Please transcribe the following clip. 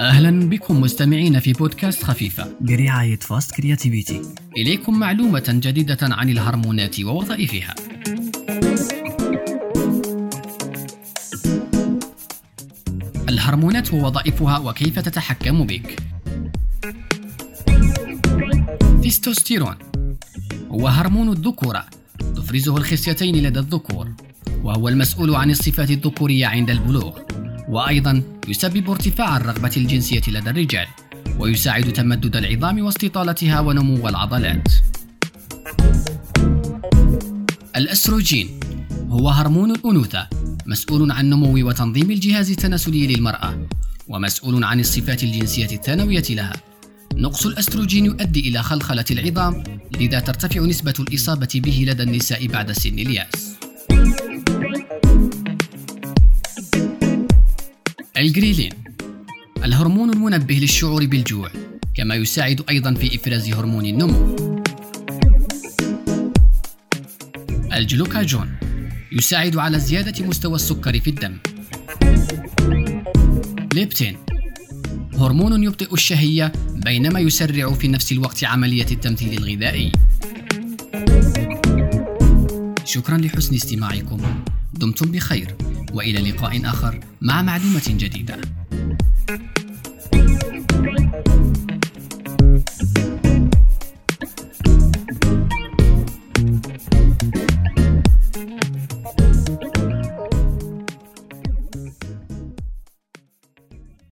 أهلا بكم مستمعين في بودكاست خفيفة. برعاية Fast Creativity. إليكم معلومة جديدة عن الهرمونات ووظائفها. الهرمونات ووظائفها وكيف تتحكم بك. تستوستيرون. هو هرمون الذكورة تفرزه الخصيتين لدى الذكور. وهو المسؤول عن الصفات الذكورية عند البلوغ. وأيضا يسبب ارتفاع الرغبة الجنسية لدى الرجال ويساعد تمدد العظام واستطالتها ونمو العضلات. الأستروجين هو هرمون الأنوثة مسؤول عن نمو وتنظيم الجهاز التناسلي للمرأة ومسؤول عن الصفات الجنسية الثانوية لها. نقص الأستروجين يؤدي إلى خلخلة العظام لذا ترتفع نسبة الإصابة به لدى النساء بعد سن اليأس. الجريلين. الهرمون المنبه للشعور بالجوع كما يساعد أيضا في إفراز هرمون النمو. الجلوكاجون يساعد على زيادة مستوى السكر في الدم. ليبتين هرمون يبطئ الشهية بينما يسرع في نفس الوقت عملية التمثيل الغذائي. شكرا لحسن استماعكم. دمتم بخير وإلى لقاء آخر مع معلومة جديدة.